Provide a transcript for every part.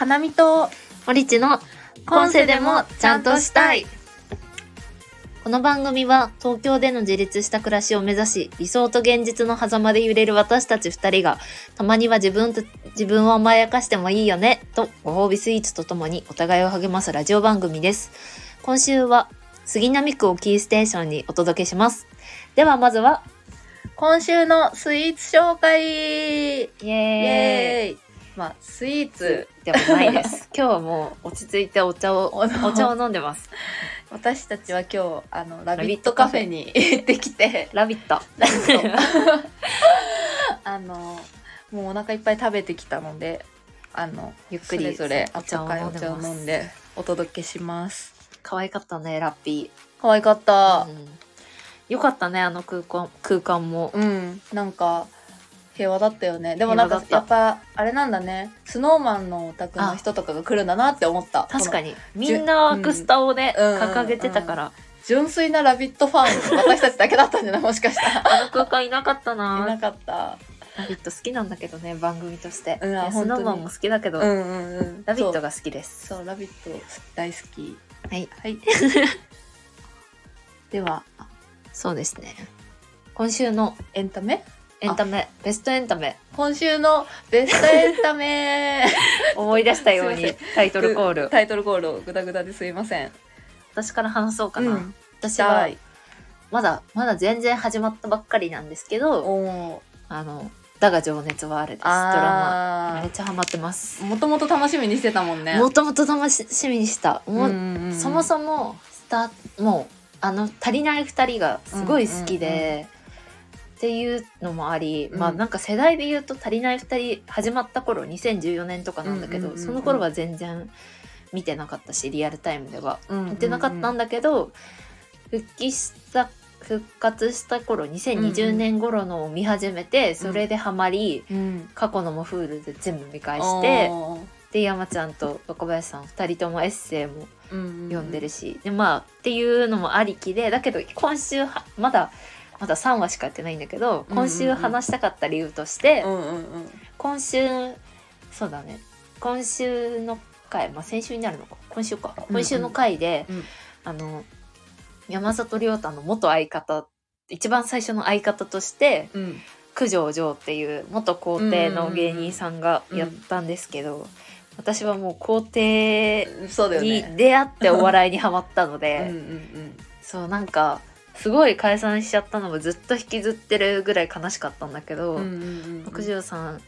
かなみと森地の今世でもちゃんとしたい。この番組は東京での自立した暮らしを目指し、理想と現実の狭間で揺れる私たち二人が、たまには自分と自分を甘やかしてもいいよね、とご褒美スイーツとともにお互いを励ますラジオ番組です。今週は杉並区をキーステーションにお届けします。ではまずは、今週のスイーツ紹介イエーイまあスイーツではないです。今日はもう落ち着いてお茶を、おお茶を飲んでます。私たちは今日あのラビットカフェに行ってきてラビット。あのもうお腹いっぱい食べてきたのであのゆっくりそれぞれお温茶を飲んでお届けします可愛かったね、ラッピ可愛かっー。たうんよかったね、あの空間、空間も。うん、なんか平和だったよね。でもなんかやっぱあれなんだね。スノーマンのお宅の人とかが来るんだなって思った。に確かに。みんなアクスタをね、うん。掲げてたから。純粋なラビットファン私たちだけだったんじゃない？もしかしたら。あの空間いなかったいなな。かった。ラビット好きなんだけどね、番組として。うんスノーマンも好きだけど、うんうんうん。ラビットが好きです。そうラビット大好き。はい。はい。では、そうですね。今週のエンタメ？エンタメ、ベストエンタメ、今週のベストエンタメ 思い出したようにタイトルコール。タイトルコールをグダグダですいません私から話そうかな。うん私は、まだ、まだ全然始まったばっかりなんですけど、おあの、だが情熱はあれです。ドラマ。あめっちゃハマってます。もともと楽しみにしてたもんねもともと楽しみにした。もう、んんんそもそも、スターもう、あの、足りない二人がすごい好きで、っていうのもあり、うん。まあなんか世代で言うと足りない二人始まった頃2014年とかなんだけど、うんうんうんうん。その頃は全然見てなかったしリアルタイムでは。うんうんうん。見てなかったんだけど、復帰した復活した頃2020年頃のを見始めて、それでハマりうん。過去のも Hulu で全部見返してで山ちゃんと若林さん2人ともエッセイもうんう読んでるし、でまあっていうのもありきでだけど今週はまだまだ3話しかやってないんだけど今週話したかった理由として、うんうんうん。今週そうだね。今週の回、まあ、先週になるのか。今週か。うん今週の回で、うん。あの山里亮太の元相方一番最初の相方としてうん。九条城っていう元皇帝の芸人さんがやったんですけど、私はもう皇帝そうだよにね。出会ってお笑いにハマったのうんで、うんうん。そうなんかすごい解散しちゃったのもずっと引きずってるぐらい悲しかったんだけど、うんうんうん九条さん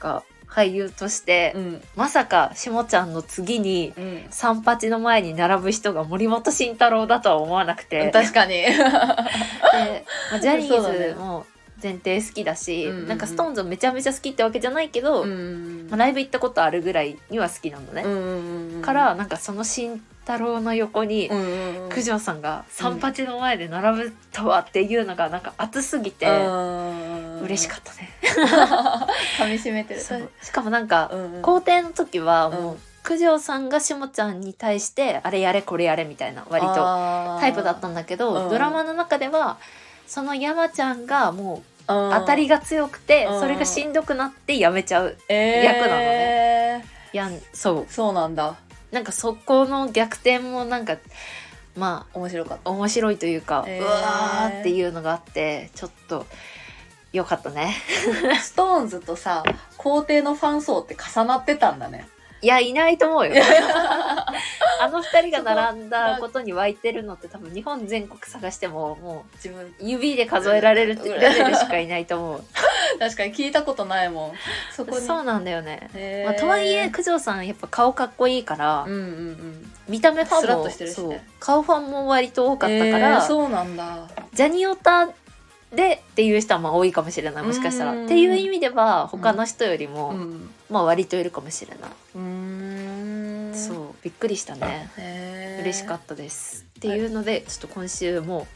が俳優として、うん。まさか下ちゃんの次にうん。三八の前に並ぶ人が森本慎太郎だとは思わなくて、確かに。でまあジャニーズも前提好きだしうんうんうん。なんかストーンズめちゃめちゃ好きってわけじゃないけど、うんまあ、ライブ行ったことあるぐらいには好きなのね。うんうんうんからなんかその慎太郎の横に九条さんが三八の前で並ぶとはっていうのがなんか熱すぎて嬉しかったね。噛み締めてる。しかもなんかうんうん。皇帝の時はもううん。九条さんが下ちゃんに対してあれやれこれやれみたいな割ととタイプだったんだけどうん。ドラマの中ではその山ちゃんがもう当当たりが強くてうん。それがしんどくなってやめちゃう役役なのね。やんそう。そうなんだなんかそこの逆転もなんかま面白か面白いというか、へー。うわーっていうのがあってちょっと良かったね。たストーンズとさ皇帝のファン層って重なってたんだねいやいないと思うよ。あの二人が並んだことに湧いてるのって多分日本全国探してもも自分う指で数えられるレベルしかいないと思う。確かに聞いたことないもん。そこに。そうなんだよね、まあ、とはいえ九条さんやっぱ顔かっこいいから、うんうんうん。見た目ファンもね。顔ファンも割と多かったから、えーそうなんだ。ジャニオタでっていう人はまあ多いかもしれないもしかしたら。うんっていう意味では他の人よりも、うん。まあ割といるかもしれない、うそうびっくりしたね。嬉しかったです。っていうのでちょっと今週も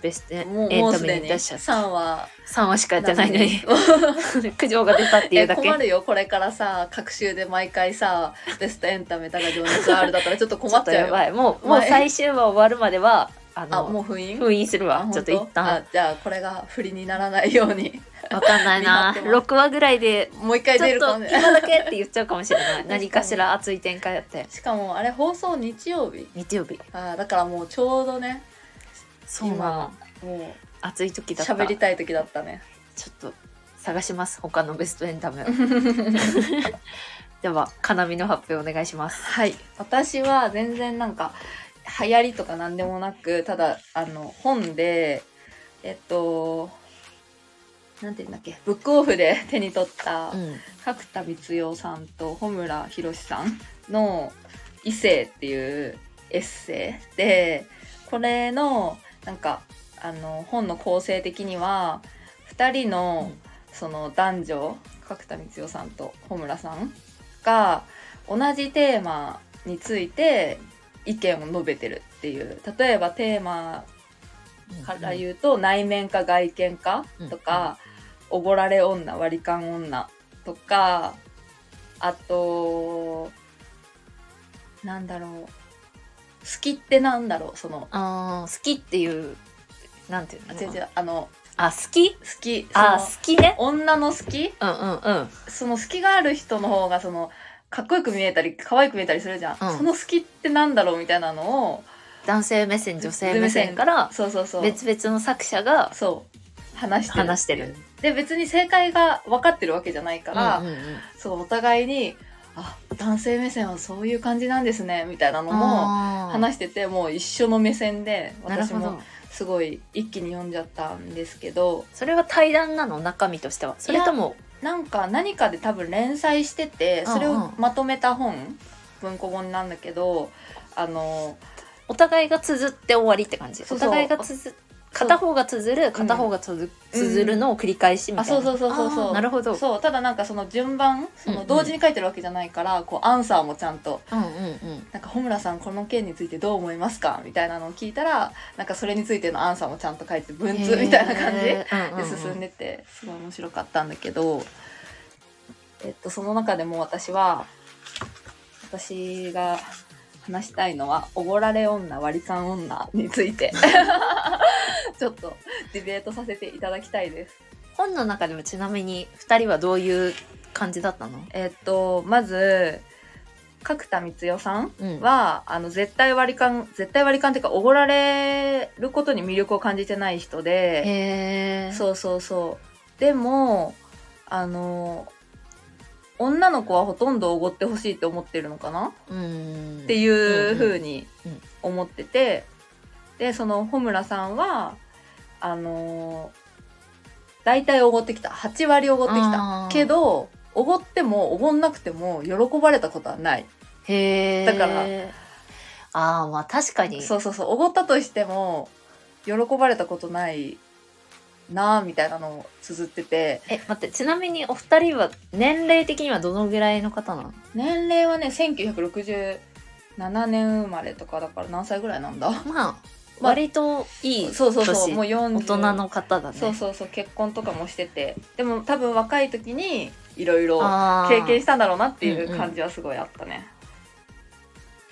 ベストエンタメにに出しちゃった3話3話しかやってないのに。苦情が出たっていうだけ。え困るよこれからさ各週で毎回さベストエンタメだが情熱あるだったらちょっと困っちゃうよ。やばい。もうもう前。最終話終わるまではあのあもう封印？封印するあわちょっと一旦。じゃあこれが振りにならないように。わかんないな。見張ってます6話ぐらいでもう一回出るかも。ね今だけって言っちゃうかもしれない。に。何かしら熱い展開やって。しかもあれ放送日曜日。日曜日。あーだからもうちょうどねそうなの。も暑い時だった。う喋りたい時だったね。ちょっと探します。他のベストエンタメを。ではかなみの発表お願いします。はい。私は全然なんか流行りとかなんでもなくただあの本でえっとなんて言うんだっけブックオフで 手に取ったうん。角田光代さんと穂村弘さんの「異性」っていうエッセイでこれのなんかあの本の構成的には2人のその男女角田光代さんと穂村さんが同じテーマについて意見を述べてるっていう。例えばテーマから言うと内面か外見かとかおごられ女割り勘女とかあとなんだろう。好きってなんだろうその。あー好きっていうなんていうあの違う違う。あのあ好き？好き。あ好きね。女の好き？うんうんうん。その好きがある人の方がそのかっこよく見えたり可愛く見えたりするじゃん、うん。その好きってなんだろうみたいなのを男性目線女性目線からそうそうそう。別々の作者がそう。話してる。話してる。で別に正解が分かってるわけじゃないから、うんうんうん。そうお互いにあ男性目線はそういう感じなんですねみたいなのもあー。話しててもう一緒の目線で私もなるほど。すごい一気に読んじゃったんですけど。それは対談なの？中身としては。それともなんか何かで多分連載しててそれをうん。うんまとめた本文庫本なんだけどあのお互いが綴って終わりって感じ。お互いが綴片方が綴る片方が綴綴るのを繰り返しみたいな、あそうそうそうそうそう。なるほど。そうただなんかその順番その同時に書いてるわけじゃないから、こうアンサーもちゃんとうんうんうん。なんか穂村さんこの件についてどう思いますかみたいなのを聞いたらなんかそれについてのアンサーもちゃんと書いて文通みたいな感じで進んでてすごい面白かったんだけど、えっと、その中でも私は私が話したいのは「おごられ女割り勘女」についてちょっとディベートさせていただきたいです。本の中でもちなみに2人はどういう感じだったの、えっとまず角田光代さんうん、はあの絶対割り勘絶対割り勘っていうかおごられることに魅力を感じてない人でそうそうそう。でもあの女の子はほとんどおごってほしいって思ってるのかな、っていう風にうんうん。思っててでその穂村さんはあの大体おごってきた。8割おごってきあたー。けどおごってもおごんなくても喜ばれたことはない。へえだからああまあ確かに。そうそうそうおごったとしても喜ばれたことないなあみたいなのを綴ってて。え待ってちなみにお二人は年齢的にはどのぐらいの方なの？年齢はね1967年生まれとかだから何歳ぐらいなんだ？まあ割といいそうそうそう年。もう40大人の方だね。そうそうそう結婚とかもしてて。でも多分若い時にいろいろ経験したんだろうなっていうんううん感じはすごいあったね、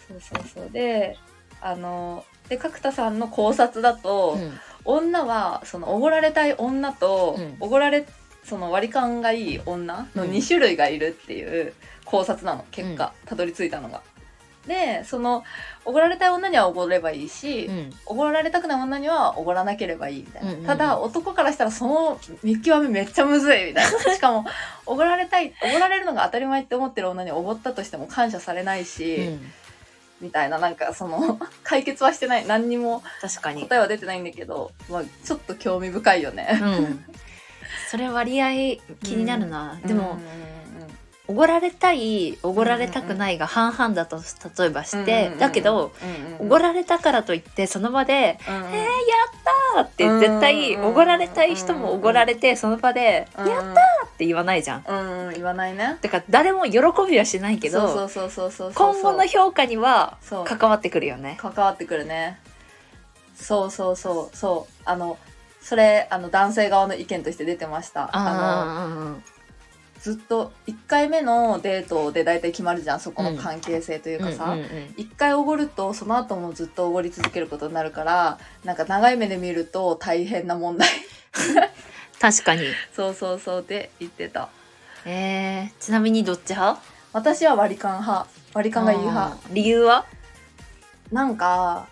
そうそうそう。であので角田さんの考察だと、うん。女はそのおごられたい女とうん。おごられその割り勘がいい女のうん。2種類がいるっていう考察なの。結果たどり着いたのが。でそのおごられたい女にはおごればいいし、うん。おごられたくない女にはおごらなければいいみたいな、うんうんうん。ただ男からしたらその見極めめっちゃむずいみたいな。しかもおごられたいおごられるのが当たり前って思ってる女におごったとしても感謝されないし、うんみたいな。なんかその 解決はしてない。何にも確かに。答えは出てないんだけど、まあ、ちょっと興味深いよね。うん。それ割合気になるな、でもうんおごられたいおごられたくないが半々だと例えばして、だけど、おごられたからといってその場でうんうん「えー、やった!」って絶対おごられたい人もおごられてその場で「うんやった!」って言わないじゃん。うんうん言わないね。だから誰も喜びはしないけど今後の評価には関わってくるよね。関わってくるね。そうそうそうそうあのそれあの男性側の意見として出てました。あのあずっと1回目のデートで大体決まるじゃんそこの関係性というかさ。うんうんうん。一回おごるとその後もずっとおごり続けることになるからなんか長い目で見ると大変な問題。確かに。そうそうそうって言ってた。えー、ちなみにどっち派？私は割り勘派。割り勘がいい派。理由は？なんか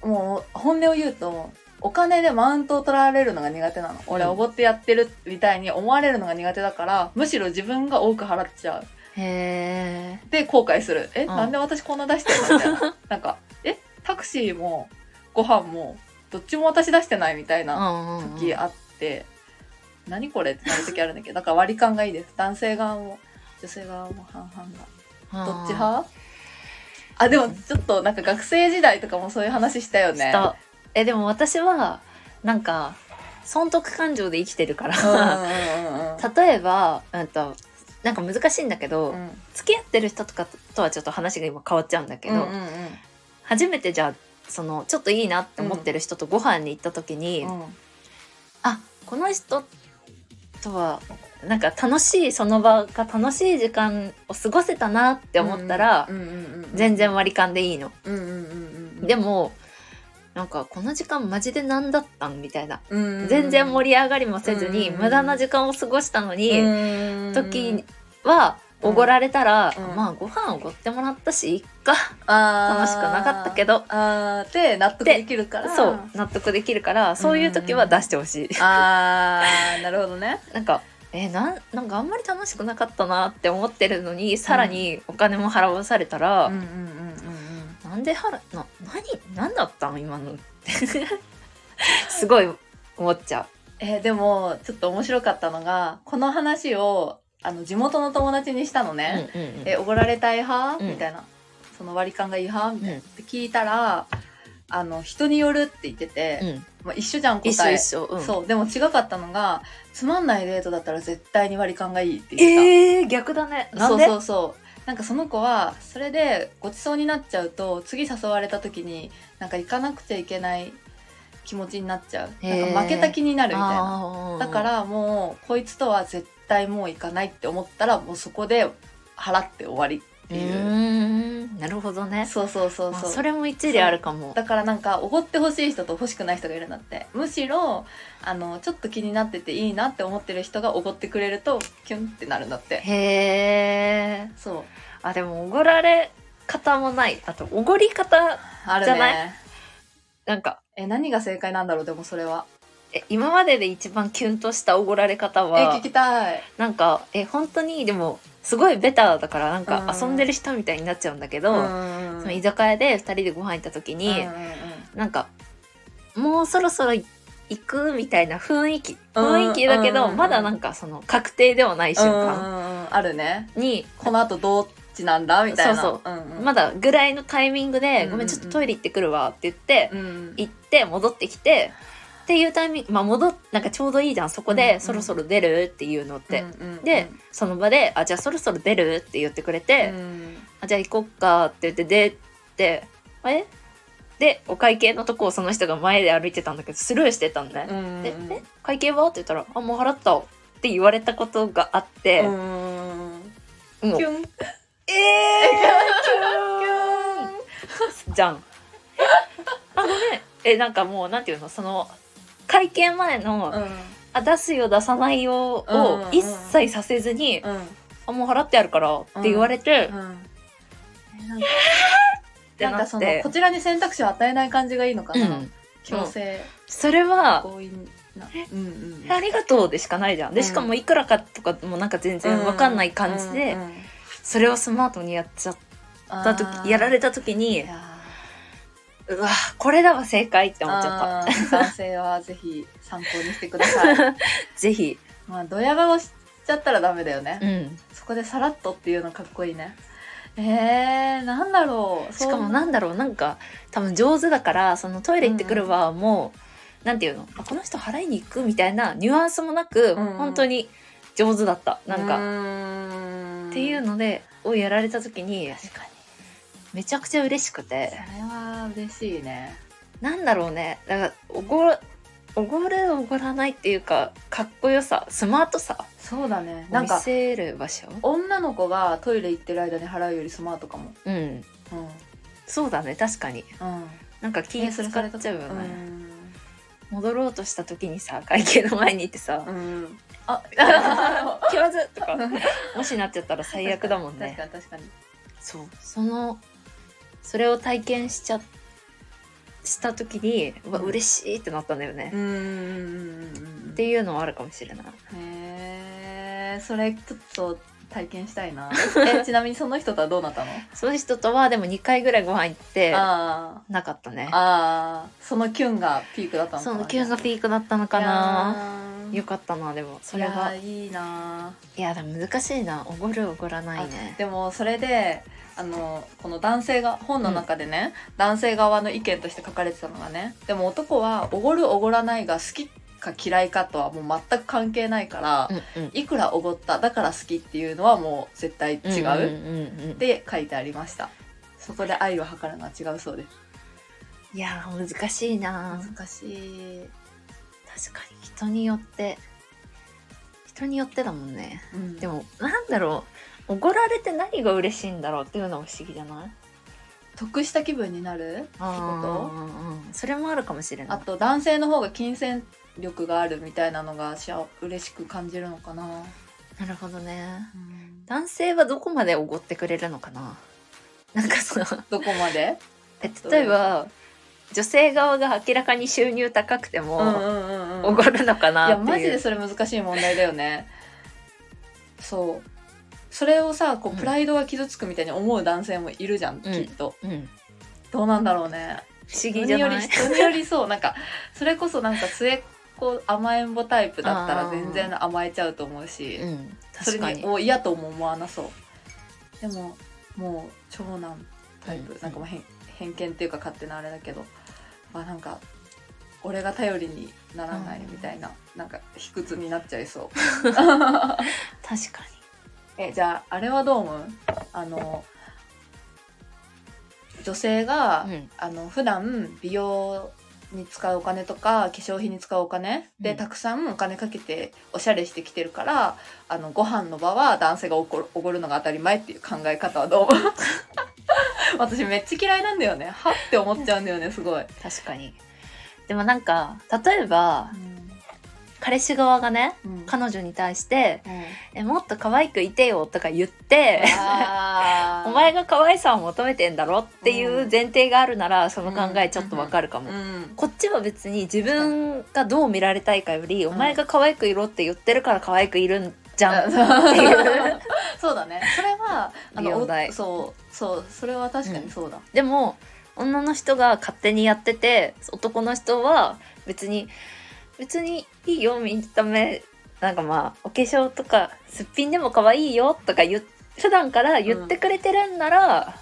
おもう本音を言うとお金でマウントを取られるのが苦手なの。俺うん。おごってやってるみたいに思われるのが苦手だからむしろ自分が多く払っちゃう。へえ。で後悔する。え、ん。なんで私こんな出してるの？みたいな。なんかえタクシーもご飯もどっちも私出してないみたいな時あって、何これってなる時あるんだけど だから割り勘がいいです。男性側も女性側も半々がどっち派？あでもちょっとなんか学生時代とかもそういう話したよね。した。え、でも私は、なんか、損得感情で生きてるかうんら、例えば、うんと、なんか難しいんだけど、うん。付き合ってる人とかとはちょっと話が今変わっちゃうんだけど、うんうん初めてじゃあ、その、ちょっといいなって思ってる人とご飯に行った時に、うん。うんあ、この人とは、なんか楽しい、その場が楽しい時間を過ごせたなって思ったら、全然割り勘でいいの。でも、なんかこの時間マジで何だったんみたいな。全然盛り上がりもせずに、うん。無駄な時間を過ごしたのに、うん。時はおごられたら、うん。まあご飯おごってもらったしいっか。楽しくなかったけど。あー。で納得できるから。そう納得できるからそういう時は出してほしい、あー。なるほどね。なんかえなんなんかあんまり楽しくなかったなって思ってるのにさらにお金も払わされたら、うんうんうんうんなんで払な何何だったの今の。っ てすごい思っちゃえーでもちょっと面白かったのがこの話をあの地元の友達にしたのう。ね、うんうんうん。えおごられたい派、うん。みたいな。その割り勘がいい派？みたいな、うん。って聞いたらあの人によるって言ってて、うん。まあ、一緒じゃん答え。一緒一緒、うん、そう。でも違かったのがつまんないデートだったら絶対に割り勘がいいって言ってた、えー、逆だね。なんで？そうそうそうなんかその子はそれでごちそうになっちゃうと次誘われた時になんか行かなくちゃいけない気持ちになっちゃう。なんか負けた気になるみたいな。だからもうこいつとは絶対もう行かないって思ったらもうそこで払って終わりってういう、ーん。なるほどね。そうそうそうそう。まあそれも一理あるかも。だからなんかおごってほしい人と欲しくない人がいるんだって。むしろあのちょっと気になってていいなって思ってる人がおごってくれるとキュンってなるんだって。へえそう。あでもおごられ方もない。あとおごり方じゃなね。なんか。え何が正解なんだろうでもそれは？え今までで一番キュンとしたおごられ方えは聞きたい。なんかえ本当にでもすごいベターだからなんうん。か遊んでる人みたいになっちゃうんだけど、うん。その居酒屋で2人でご飯行った時に、うなんかもうそろそろ行くみたいな雰囲気うん。雰囲気だけど、まだなんかその確定ではない瞬間あるね。に、この後どっちなんだみたいな。そうう。んうん。まだぐらいのタイミングで「うんごめんちょっとトイレ行ってくるわ」って言って、うん。行って戻ってきてっていうタイミングまあ戻っなんかちょうどいいじゃん。そこでそろそろ出るっていうのって、でその場で「あじゃあそろそろ出る?」って言ってくれてうん「あじゃあ行こっか」って言って出て「あれ?」でお会計のとこをその人が前で歩いてたんだけどスルーしてたのね。うんで「え？会計は?」って言ったら「あもう払った」って言われたことがあって、キュン。えー、じゃん。あごめんえなんかもうなんていうの？その会計前の、うん。あ出すよ出さないよを一切させずに、うん。あもう払ってあるからって言われて、なんかそのこちらに選択肢を与えない感じがいいのかう、なん。強制。それは強引な。うんうん。ありがとうでしかないじゃん。で、うんしかもいくらかとかもなんか全然わかんない感じで、それをスマートにやっちゃったあ時、ー。やられた時いに、やうわ、これだわ正解って思っちゃっあー男性はぜひ参考にしてください。た。ぜひ。まあドヤ顔しちゃったらダメだよね、うん。そこでさらっとっていうのかっこいいね。えー、なんだろう。しかもなんだろう、なんか、多分上手だから、そのトイレ行ってくるはもう、なんていうの？あこの人払いに行くみたいなニュアンスもなく、うん。本当に上手だった。なんか、かっていうので、をやられた時に、確かにめちゃくちゃ嬉しくそて、れは嬉しいね。なんだろうね。だから、おごる、おごるおごらないっていうか、かっこよさ、スマートさ。そうだね。なんかせる場所。女の子がトイレ行ってる間に払うよりスマートかも。うん。うん。そうだね、確かに。うん。なんか気使っちゃうよね。戻ろうとした時にさ会計の前にいてさうん。あ「気まずっ!」とか。もしなっちゃったら最悪だもんね。確かに確かに。そう。そのそれを体験しちゃした時にうわうん。嬉しいってなったんだよね、っていうのはあるかもしれない。へえそれちょっと体験したいな。えちなみにその人とはどうなったの？その人とはでも2回ぐらいご飯行ってあなかったね。あああそのキュンがピークだったのかな？そのキュンがピークだったのかな。なよかったなでも。それいやはーいいないやでも難しいな。おごるおごらないね。あでもそれであのこの男性が本の中でね、男性側の意見として書かれてたのがねでも男はおごるおごらないが好きか嫌いかとはもう全く関係ないから、うんうん。いくらおごっただから好きっていうのはもう絶対違う、うんうんうんうん。って書いてありました。そこで愛を測るのは違うそうです。いやー難しいな難しい、確かに人によって人によってだもんね。うん。でもなんだろう。おごられて何が嬉しいんだろうっていうのも不思議じゃない？得した気分になる？ってこと？それもあるかもしれない。あと男性の方が金銭力があるみたいなのがしあ嬉しく感じるのかな、なるほどね。男性はどこまでおごってくれるのかな？なんかさどこまで？え例えば女性側が明らかに収入高くても、おごるのかいなっていう。やマジでそれ難しい問題だよね。そう。それをさこうプライドが傷つくみたいに思う男性もいるじゃん、うん。きっと。うん、どうなんだろうね。不思人により議じゃない？人によりそうなんかそれこそなんか末っ子甘えん坊タイプだったら全然甘えちゃうと思うし、うん、それ確かに。嫌とも思わなそう。でももう長男タイプ、うん。なんかもう偏偏見っていうか勝手なあれだけど。まあなんか俺が頼りにならないみたいな、なんか卑屈になっちゃいそう。確かえじゃああれはどう思う？あの女性が、に、うん、あの普段美容に使うお金とか化粧品に使うお金で、うん。たくさんお金かけておしゃれしてきてるからあのご飯の場は男性がおごるおごるのが当たり前っていう考え方はどう 私めっちゃ嫌いなんだよね。はって思っちゃうんだよねすごい、確かに。でもなんか例えば彼氏側がねうん。彼女に対してうん「えもっと可愛くいてよ」とか言って お前が可愛さを求めてんだろっていう前提があるならその考えちょっとわかるかも、うん。こっちは別に自分がどう見られたいかより、ん。お前が可愛くいろって言ってるから可愛くいるんじゃん、っていう そうだね。それはあのそうそうそれは確かにそうだ、でも女の人が勝手にやってて男の人は別に別にいいよ見た目。なんかまあお化粧とかすっぴんでも可愛いよとか言っ普段から言ってくれてるんなら、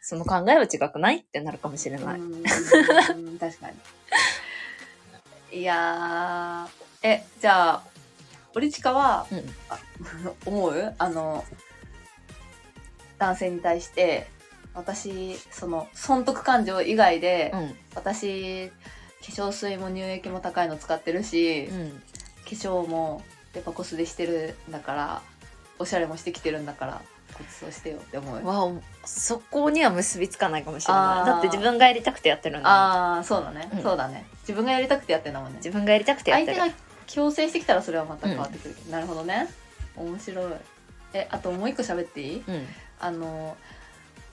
その考えは違くないってなるかもしれない。うん確かに。いやーえじゃあオリチカはうんあ思う？あの男性に対して私その損得感情以外で、うん。私化粧水も乳液も高いの使ってるし、うん化粧もデパコスでしてるんだからおしゃれもしてきてるんだからごちそうしてよって思う。わおそこには結びつかないかもしれない。だって自分がやりたくてやってるんだああそうだね、うん。そうだね。自分がやりたくてやってんだもんね。自分がやりたくてやってる。相手が強制してきたらそれはまた変わってくる、なるほどね。面白い。えあともう一個喋っていい？うん。あの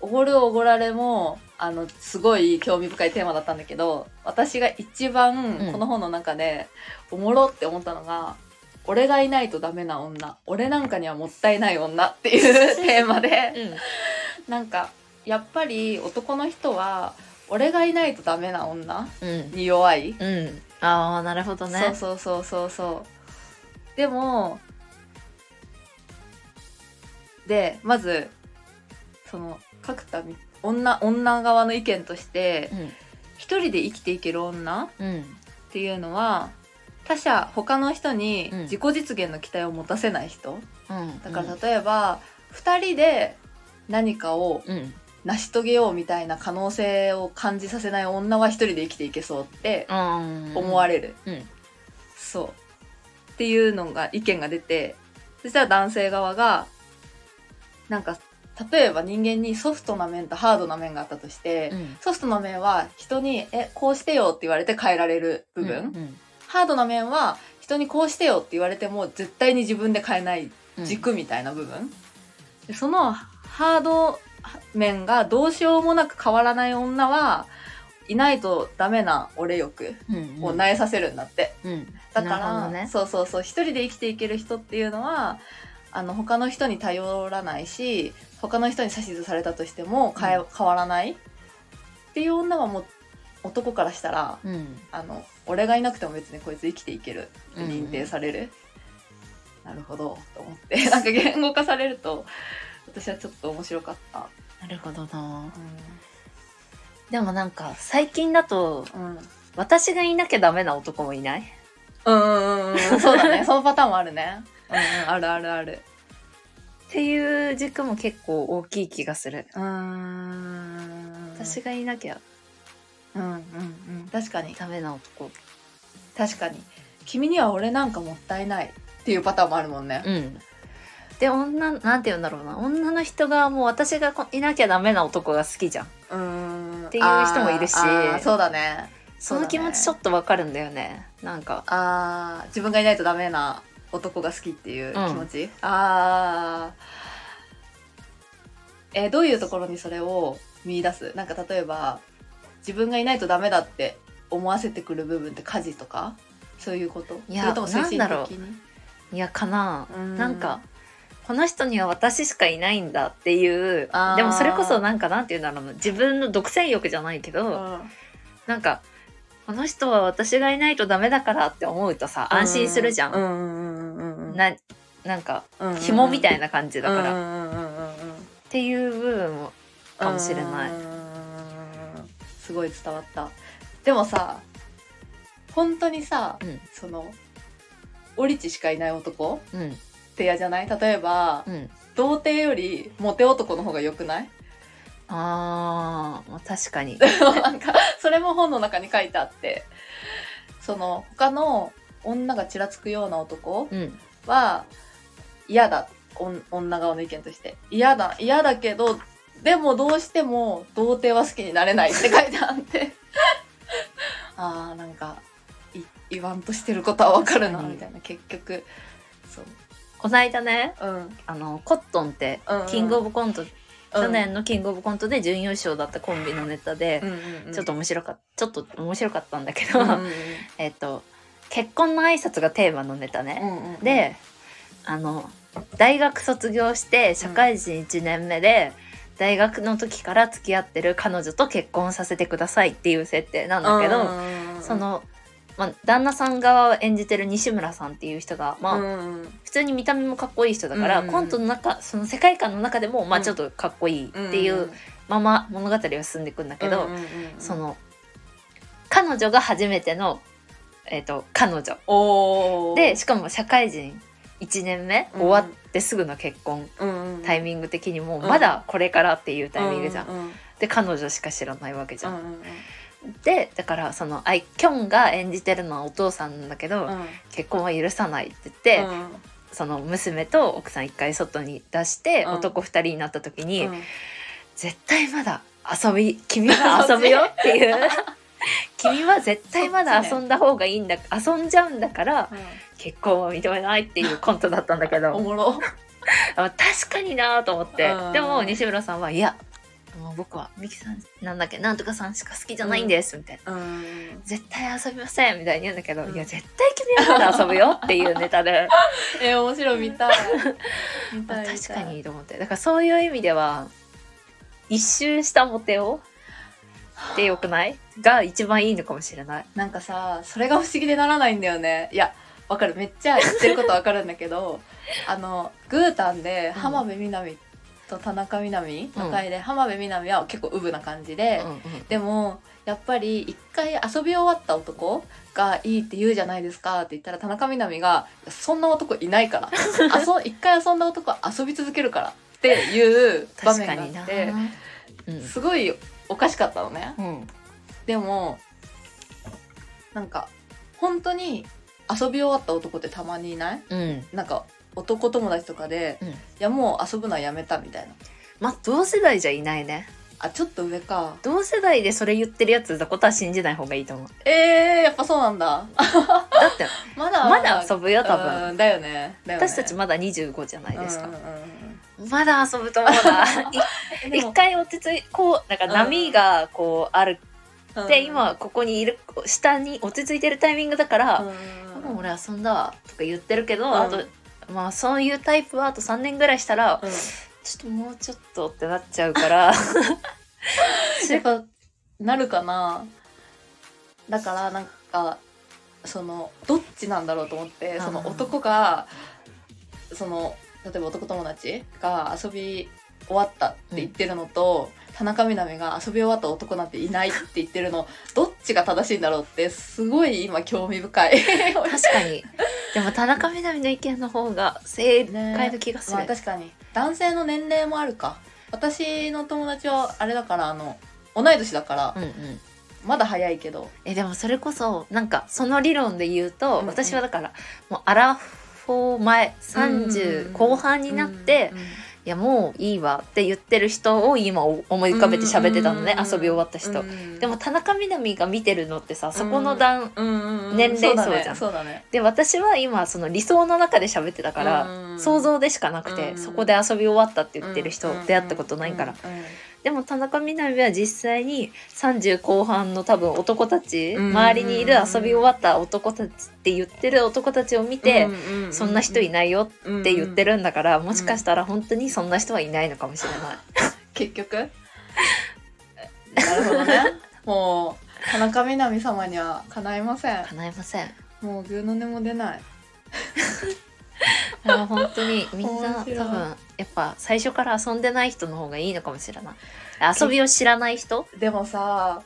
おごるおごられもあのすごい興味深いテーマだったんだけど私が一番うん。この本の中でおもろって思ったのが「俺がいないとダメな女俺なんかにはもったいない女」っていう テーマでなんかやっぱり男の人は俺がいないとダメな女うん。に弱い。うん。ああなるほどね。そうそうそうそうそう。でもでまずその角田み女女側の意見として一人で生きていける女っうん。うんていうのは他者他の人にうん。自己実現の期待を持たせない人、うん。だから例えば、二人で何かをうん。成し遂げようみたいな可能性を感じさせない女は一人で生きていけそうってうん思われる、うん。そう。っていうのが意見が出てそしたら男性側がなんか例えば人間にソフトな面とハードな面があったとして、うんソフトな面は人に、え、こうしてよって言われて変えられる部分。うんハードな面は人にこうしてよって言われても絶対に自分で変えないうん軸みたいな部分。でそのハード面がどうしようもなく変わらない女はいないとダメな俺欲うんうんを萎えさせるんだって。うんだかなるほら、どねそうそうそう一人で生きていける人っていうのはあの他の人に頼らないし他の人に指図されたとしても変え、うん。変わらない？っていう女はもう男からしたらうん。あの俺がいなくても別にこいつ生きていけるってうん認定される、なるほど。と思って。なんか言語化されると私はちょっと面白かった。なるほどな。でもなんか最近だとうん。うん私がいなきゃダメな男もいない？うんうんうんうん。そうだね。そのパターンもあるね。うんうん、あるあるある。っていう軸も結構大きい気がする。うー。ん私がいなきゃ。うんうんうん。確かに。ダメな男確かに。君には俺なんかもったいない。っていうパターンもあるもんね。うん。で女なんて言うんだろうな。女の人がもう私がこいなきゃダメな男が好きじゃん。うーん。っていう人もいるし。そうだね。その気持ちちょっとわかるんだよね。なんか。ああ自分がいないとダメな男が好きっていう気持ち、ああえーどういうところにそれを見出す？なんか例えば自分がいないとダメだって思わせてくる部分って家事とか？そういうこと？いやいやかな。うん。なんかこの人には私しかいないんだっていうでもそれこそなんかなんて言うんだろうな。自分の独占欲じゃないけど、うん。なんかこの人は私がいないとダメだからって思うとさ安心するじゃん、うん。うんうんうんうんななんかうん紐みたいな感じだから、っていう部分もかもしれない、すごい伝わった。でもさ本当にさ、うん。そのオリチしかいない男うん。って嫌じゃない？例えば、うん。童貞よりモテ男の方が良くない？あーまあ確かに。なんかそれも本の中に書いてあって。その他の女がちらつくような男うんは嫌だ。女側の意見として。嫌だ。嫌だけどでもどうしても童貞は好きになれないって書いてあって。あーなんかい言わんとしてることはわかるなみたいな。結局そう。こないだねうん。あのコットンってうんうん。キングオブコント、去去年のキングオブコントで準優勝だったコンビのネタで、うんうんうん、ちょっと面白かったちょっと面白かったんだけど、うんうんうん。えっと結婚の挨拶がテーマのネタね、うんうんうん。であの大学卒業して社会人1年目で、大学の時から付き合ってる彼女と結婚させてくださいっていう設定なんだけど、うんうんうんその、まあ、旦那さん側を演じてる西村さんっていう人が、まあうんうん普通に見た目もかっこいい人だから、うんうんコントの中その世界観の中でも、まあ、うんちょっとかっこいいっていうまま物語は進んでいくんだけど、うんうんうんうん。その彼女が初めての、えっと彼女。でしかも社会人1年目、うん。終わってすぐの結婚。うんうん。タイミング的にもうん。まだこれからっていうタイミングじゃん。うんうんで彼女しか知らないわけじゃん。うんうんでだからそのアイキョンが演じてるのはお父さんなんだけど、うん。結婚は許さないって言って、うん。その娘と奥さん一回外に出して、うん。男二人になった時に、うん。絶対まだ遊び君は遊ぶよっていう 君は絶対まだ遊んだ方がいいんだ、遊んじゃうんだから結婚は認めないっていうコントだったんだけ おどもろ。あ確かになと思って、うん。でも西村さんはいやもう僕はミキさんなんだっけなんとかさんしか好きじゃないんです、みたいな。うん。絶対遊びませんみたいに言うんだけど、うん。いや絶対君はまだ遊ぶよっていうネタで。え面白い見たい。確かにと思って。だからそういう意味では一周したモテをでよくない？が一番いいのかもしれない。なんかさそれが不思議でならないんだよね。いやわかる。めっちゃ言ってることわかるんだけど あのグータンで浜辺美波と田中みな実の回で、浜辺美波は結構ウブな感じで、うんうん。でもやっぱり一回遊び終わった男がいいって言うじゃないですかって言ったら田中みな実が「そんな男いないから。遊一回遊んだ男は遊び続けるから」っていう場面があ。ってうん。すごいおかしかったのね。うん。でもなんか本当に遊び終わった男ってたまにいない？うん。なんか男友達とかで、うん。いやもう遊ぶのはやめたみたいな。まあ同世代じゃいないね。あちょっと上か。同世代でそれ言ってるやつだことは信じない方がいいと思う。えー、やっぱそうなんだ。だって まだまだ遊ぶよ多分。うんだよね。だよね。私たちまだ25じゃないですか、うんうんうんまだ遊ぶと思うな。一回落ち着いこうなんか波がこうある。うん。って今ここにいる下に落ち着いてるタイミングだからうん「もう俺遊んだわ」とか言ってるけど、うん。あとまあそういうタイプはあと3年ぐらいしたら、うん。ちょっともうちょっとってなっちゃうから。やっぱなるかな。だからなんかそのどっちなんだろうと思ってそのうん男がその例えば男友達が遊び終わったって言ってるのと、田中みな実が遊び終わった男なんていないって言ってるのどっちが正しいんだろうってすごい今興味深い。確かに。でも田中みな実の意見の方が正解の気がする、まあ確かに。男性の年齢もあるか。私の友達はあれだからあの同い年だから、うんうん。まだ早いけど。えでもそれこそなんかその理論で言うと、うんうん。私はだからもうアラフォー前30後半になって、うんうんいやもういいわって言ってる人を今思い浮かべて喋ってたのね、うんうん遊び終わった人、うんでも田中みな実が見てるのってさそこの段、うんうんうん年齢層じゃん。そうだね。ねで私は今その理想の中で喋ってたから、うん想像でしかなくて、うんそこで遊び終わったって言ってる人、うん出会ったことないから、うんうんでも田中みな実は実際に30後半の多分男たち、うん周りにいる遊び終わった男たちって言ってる男たちを見て、そんな人いないよって言ってるるんだから、もしかしたら本当にそんな人はいないのかもしれない。結局？なるほどね。もう田中みな実様にはかないません。叶いません。もうグーの音も出ないだから本当に。みんな多分やっぱ最初から遊んでない人の方がいいのかもしれない。遊びを知らない人？でもさ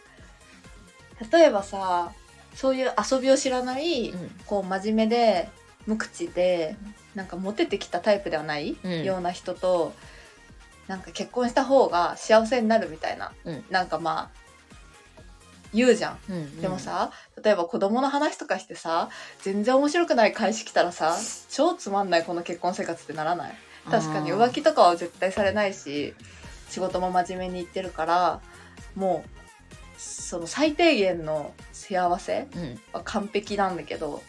例えばさそういう遊びを知らない、うん。こう真面目で無口でなんかモテてきたタイプではない、うん。ような人となんか結婚した方が幸せになるみたいな、うん。なんかまあ言うじゃん。うんでもさ、例えば子供の話とかしてさ全然面白くない返し来たらさ超つまんないこの結婚生活ってならない？確かに浮気とかは絶対されないし仕事も真面目に行ってるからもうその最低限の幸せうん。は完璧なんだけど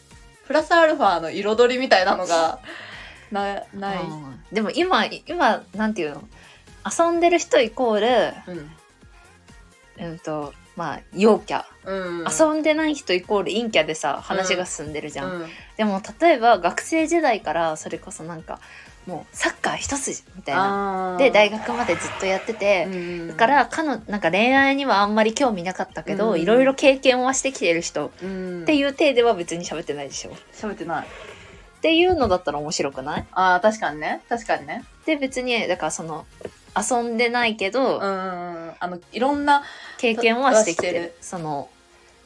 プラスアルファの彩りみたいなのが なない、うんでも今今なんていうの？遊んでる人イコールうん。うんとまあ陽キャ、うん、遊んでない人イコール陰キャでさ話が進んでるじゃん、うん。でも例えば学生時代からそれこそなんかもうサッカー一筋みたいな。で大学までずっとやってて、うんだからかのなんか恋愛にはあんまり興味なかったけど、うんいろいろ経験はしてきてる人。うん。っていう体では別に喋ってないでしょ。っ喋ってない。ていうのだったら面白くない？あー確かにね。確かにね。で別にだからその遊んでないけど、うんあのいろんな経験はしてきてる。その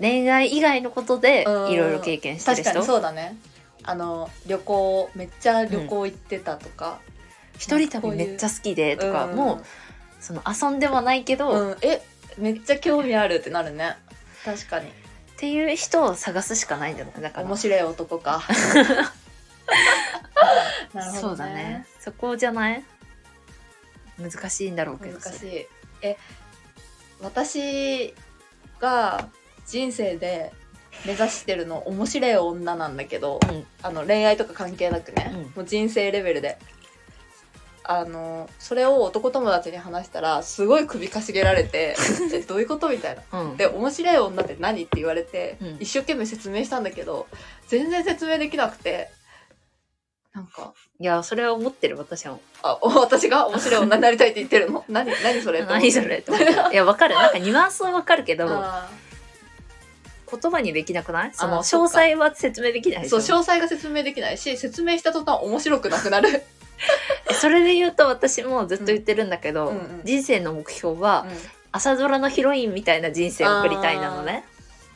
恋愛以外のことでうん。いろいろ経験してる人。そうだね。あの旅行めっちゃ旅行行ってたとか、一人旅めっちゃ好きでとか、うん。もうその遊んではないけど、っうん、えめっちゃ興味あるってなるね。確かに。ていう人を探すしかないんじゃない？だから。面白い男か。なるほど、ね、そうだね。そこじゃない？難しいんだろうけど難しい。え私が人生で目指してるの面白い女なんだけど、うん。あの恋愛とか関係なくね、うん。もう人生レベルで。あのそれを男友達に話したらすごい首かしげられて えどういうことみたいな。うん。で面白い女って何って言われて、うん。一生懸命説明したんだけど全然説明できなくてなんか。いやそれは思ってる私は。あお 私が面白い女になりたいって言ってるの？何何それ？何それ？って思ったいやわかる。なんかニュアンスはわかるけど あ言葉にできなくない？その詳細は説明できないそう詳細が説明できないし説明した途端面白くなくなる、それで言うと私もずっと言ってるんだけど、うんうんうん。人生の目標は、朝ドラのヒロインみたいな人生を送りたいなのね。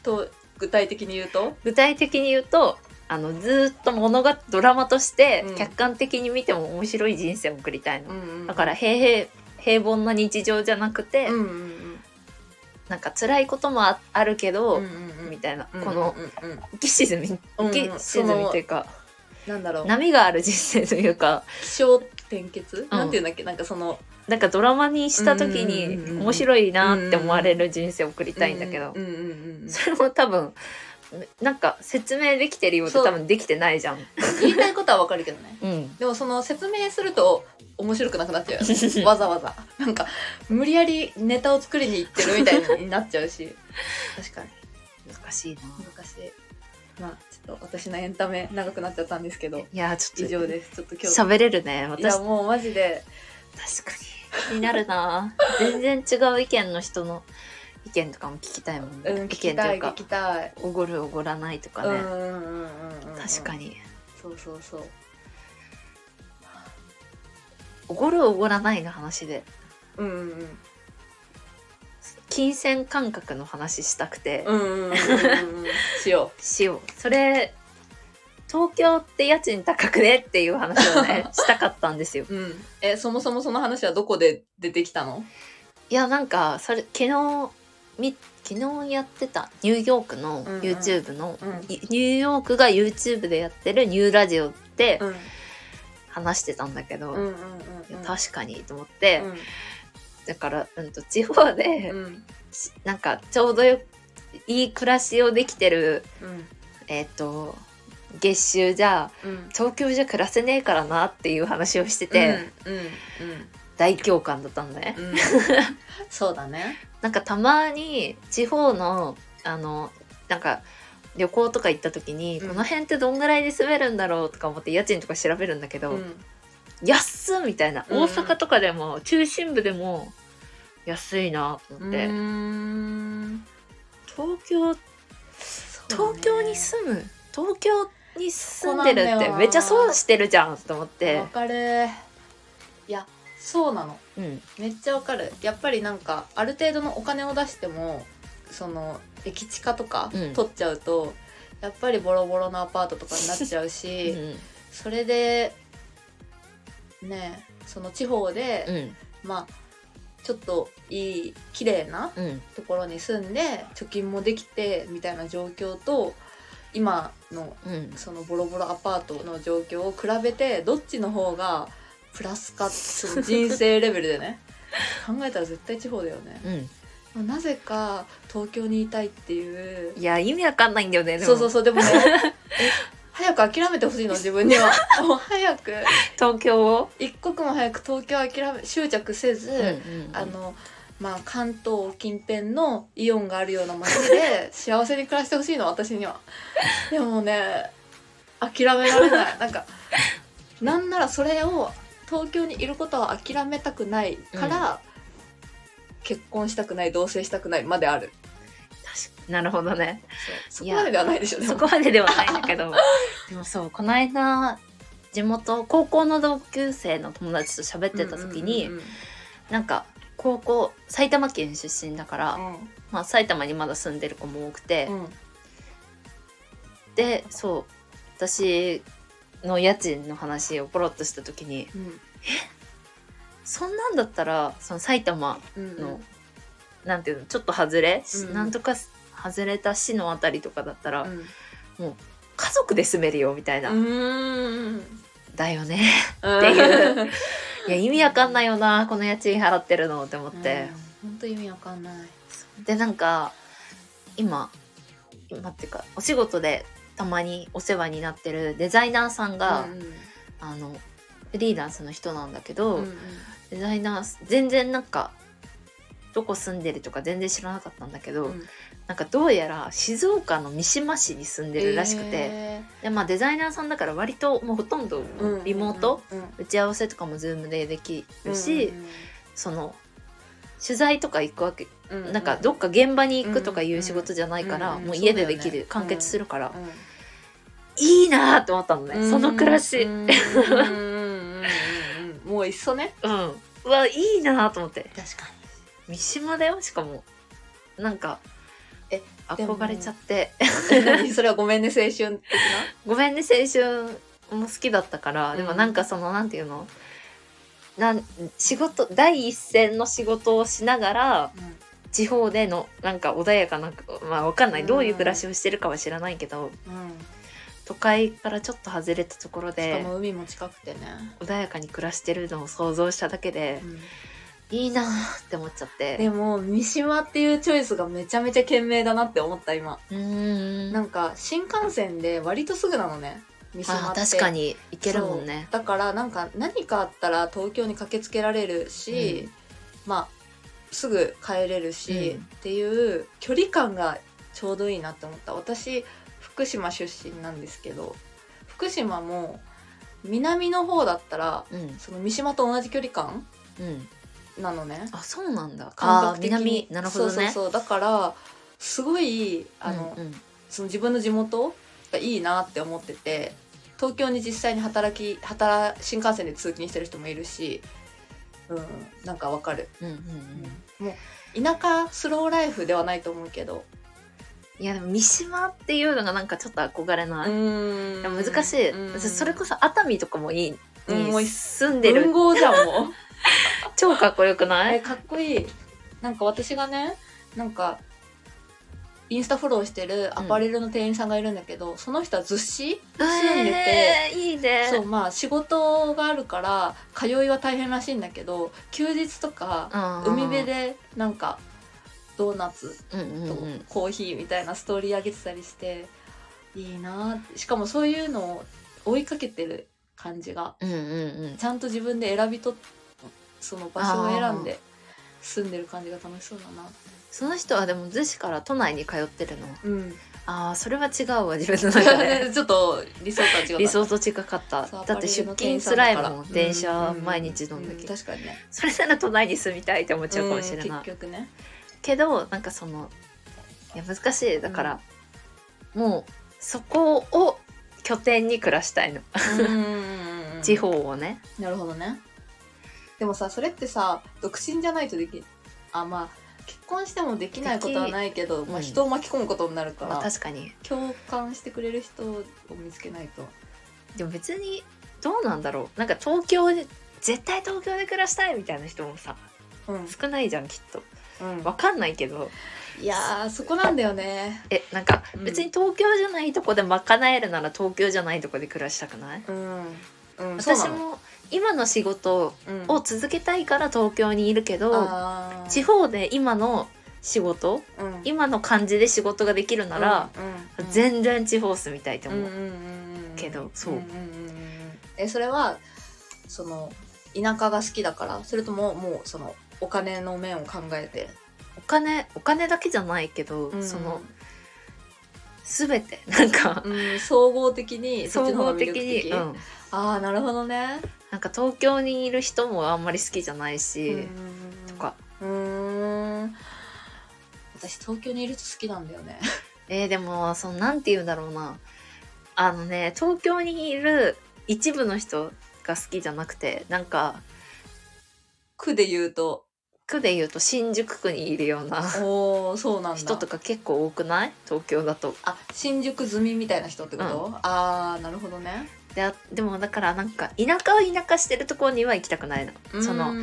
と具体的に言うと？具体的に言うとあのずーっと物がドラマとしてうん。客観的に見ても面白い人生を送りたいの、んだから平平平凡な日常じゃなくて、うんうんうん。なんか辛いこともああるけど、うんうんうん。みたいな、うんこのうんうん。浮き沈みうん浮き沈みっていうか、なんだろう。波がある人生というか気象転結、なんていうんだっけ？なんかそのなんかドラマにした時うんうんうんうんに面白いなって思われる人生を送りたいんだけど。うんうんうんうん。それも多分なんか説明できてるようでそう。多分できてないじゃん。言いたいことはわかるけどね。うん。でもその説明すると面白くなくなっちゃうよ。ね わざわざ。なんか無理やりネタを作りに行ってるみたいになっちゃうし。確かに。難しいな。難しい。まあちょっと私のエンタメ長くなっちゃったんですけど。いやちょっと以上です。ちょっと今日。喋れるねい私やもうマジで。確かに。気になるな全然違う意見の人の意見とかも聞きたいもんね、うん聞意見きたい聞というかきたい。おごるおごらないとかね、確かに。そうそうそう。おごるおごらないの話で。うんうんうん。金銭感覚の話したくて、うんうしよ しよう。それ東京って家賃高くねっていう話をね したかったんですよ。ううん。えそもそもその話はどこで出てきたの？いやなんかそれ昨日み昨日やってたニューヨークのうんうん。YouTube の、うん。いニューヨークが YouTube でやってるニューラジオってうん。話してたんだけど、うんうんうんいや確かにと思って、うん。だから、うん、と地方で、うん。しなんかちょうどよいい暮らしをできてるうん。えっ、と月収じゃうん。東京じゃ暮らせねえからなっていう話をしてて、うん。うん。大共感だったんだね。うんうん。そうだねなんかたまに地方のあのなんか旅行とか行った時に、うん。この辺ってどんぐらいで住めるんだろうとか思って家賃とか調べるんだけど、うん。安っみたいなうん。大阪とかでも、中心部でも安いなと思って、うーん。東京東京に住む？東京に住んでるそうなんだよってめっちゃ損してるじゃんと思って。わ、かる。いやそうなの。うん、めっちゃわかる。やっぱりなんかある程度のお金を出してもその駅地下とかうん。取っちゃうと、やっぱりボロボロのアパートとかになっちゃううし、ん。それでねその地方で、うん。まあちょっといい綺麗なうん。ところに住んで貯金もできてみたいな状況と今のうん。そのボロボロアパートの状況を比べてどっちの方がプラスかその人生レベルでね。考えたら絶対地方だよね。うん。なぜか東京にいたいっていう。いや意味わかんないんだよねそうそうそうでもね え早く諦めてほしいの自分には。もう早く。東京を、一刻も早く東京諦め執着せず、うんうん。あのまあ関東近辺のイオンがあるような街で幸せに暮らしてほしいの私には。でもね諦められない。なんかなんならそれを東京にいることは諦めたくないから、結婚したくない同棲したくないまである。なるほどね。そこまでではないでしょでも。そこまでではないんだけど。でもそうこの間地元高校の同級生の友達と喋ってた時に、うんうん。なんか高校埼玉県出身だから、うん。まあ、埼玉にまだ住んでる子も多くて、うん。でそう私の家賃の話をポロッとした時にうん。そんなんだったらその埼玉うんの、なんていうのちょっと外れ、うん。なんとか外れた市のあたりとかだったら、うん。家族で住めるよみたいな、うん。だよね。っていう。いや意味わかんないよなこの家賃払ってるのって思って、本当意味わかんない。でなんか今今っていうかお仕事でたまにお世話になってるデザイナーさんが、うんあのフリーランスの人なんだけど、うんうん。デザイナー全然なんかどこ住んでるとか全然知らなかったんだけど、うん。なんかどうやら静岡の三島市に住んでるらしくて、へでまあデザイナーさんだから割ともうほとんどーリモート、うんうん。打ち合わせとかもズームでできるし、うんその取材とか行くわけ、うんうん。なんかどっか現場に行くとかいう仕事じゃないから、うんうんもう家でできる、ね完結するから、うんいいなーって思ったのね、その暮らし、ううん。んうん。うん。うん。うん。もういっそね。うわいいなーと思って。確か三島だよしかも。なんかえ憧れちゃって。それはごめんね青春的ごめんね青春も好きだったから、うん。でもなんかそのなんていうの？なん仕事第一線の仕事をしながらな地方でのなんか穏やかなまあわかんない、うん。どういう暮らしをしてるかは知らないけど。うん都会からちょっと外れたところしかでも海も近くてね、穏やかに暮らしてるのを想像しただけで、いいなーって思っちゃって。でも三島っていうチョイスがめちゃめちゃ賢明だなって思った今。うーん。なんか新幹線で割とすぐなのね。三島あって。確かに行けるもんね。だからなんか何かあったら東京に駆けつけられるし、まあすぐ帰れるし、うん。っていう距離感がちょうどいいなって思った。私福島出身なんですけど福島も南の方だったらうん。その三島と同じ距離感うん。なのね。あそうなんだ。感覚的に。南。なるほどね。そうそうそう。だからすごいあの、うんうん。その自分の地元がいいなって思ってて東京に実際に働き働新幹線で通勤してる人もいるし、うん、なんかわかる、うんうん。うん。もう田舎スローライフではないと思うけどいやでも三島っていうのがなんかちょっと憧れない、難しい、それこそ熱海とかもいい、に住んでる。文豪じゃん。も う超かっこよくない？えかっこいい。なんか私がねなんかインスタフォローしてるアパレルの店員さんがいるんだけど、その人はずっし住んでて、えーいいね。そうまあ仕事があるから通いは大変らしいんだけど休日とかうん。海辺でなんかドーナツうんうんとうん。コーヒーみたいなストーリー上げてたりしていいなしかもそういうのを追いかけてる感じが。うんうんうん。ちゃんと自分で選びとその場所を選んで住んでる感じが楽しそうだなその人はでも逗子から都内に通ってるの。うん。ああそれは違うわ自分の中で。ちょっと理想とは違う理想と近かった。だって出勤つらいもん電車毎日乗んだけど確かにね。それなら都内に住みたいって思っちゃうかもしれない、うん結局ねけどなんかそのいや難しい。だから、もうそこを拠点に暮らしたいの。うん。地方をね。なるほどね。でもさそれってさ独身じゃないとできあまあ結婚してもできないことはないけど、まあ、うん。人を巻き込むことになるから、まあ確かに。共感してくれる人を見つけないと。でも別にどうなんだろう。なんか東京で絶対東京で暮らしたいみたいな人もさうん、少ないじゃんきっと。うんわかんないけど。いやーそこなんだよね。えなんかうん。別に東京じゃないとこで賄えるなら東京じゃないとこで暮らしたくない？うん、うん、そうなの。私も今の仕事うん。を続けたいから東京にいるけど、あー。地方で今の仕事うん。今の感じで仕事ができるなら、うんうん全然地方住みたいと思う、うんうんうんうん。けどそう。んんんん。えそれはその田舎が好きだからそれとももうそのお金の面を考えて、お金お金だけじゃないけど、うん。その全て。なんか、うん、総合的に総合的に、うん、ああなるほどね。なんか東京にいる人もあんまり好きじゃないし、とか。うーん。私東京にいると好きなんだよね。えーでもそのなんて言うんだろうな。あのね東京にいる一部の人が好きじゃなくてなんか区で言うと区で言うと新宿区にいるようなおおそうなんだ。人とか結構多くない？東京だと。あ新宿済みみたいな人ってこと、ああなるほどね。であでもだからなんか田舎は田舎してるところには行きたくないの。その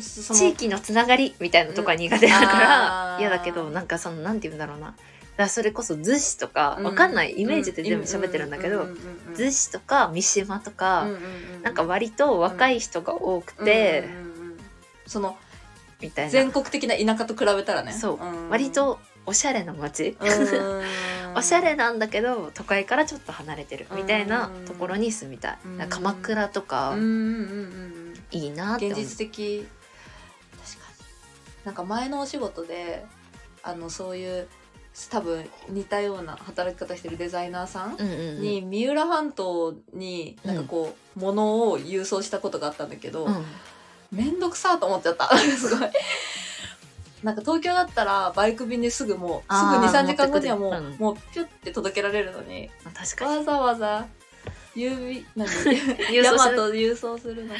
地域のつながりみたいなとこは苦手だから。嫌だけどなんかそのなんて言うんだろうな。だそれこそ逗子とかわかんないイメージで全部喋ってるんだけど逗子とか三島とかなんか割と若い人が多くてうんうんうんうん。そのみたいな。全国的な田舎と比べたらね。そう。ん。割とおしゃれな街。おしゃれなんだけど都会からちょっと離れてる。みたいなところに住みたい。鎌倉とかうんうんうんうん。いいなって現実的。確かに。なんか前のお仕事であのそういう多分似たような働き方してるデザイナーさんうんうんうん。に三浦半島になんかこう、物を郵送したことがあったんだけど、うんめんどくさーと思っちゃった。すごい。なんか東京だったらバイク便ですぐもうすぐあー23時間後にはもう、うんもうピュッて届けられるのにまあ確かに。わざわざ郵便何？郵送する。ヤマト郵送するの。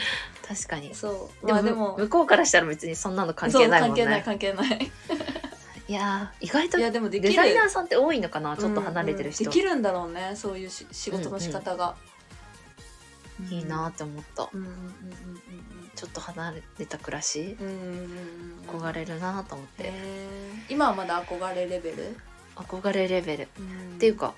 確かに。そう。でも,、まあでも向こうからしたら別にそんなの関係ないもんね。関係ない関係ない。いやー意外といやでもデザイナーさんって多いのかなちょっと離れてる人、うんうんできるんだろうねそういうし仕事の仕方が、いいなって思った。うんうんうんちょっと離れた暮らしうん。うんうんうんうん憧れるなと思って。今はまだ憧れレベル、憧れレベル。っっていうか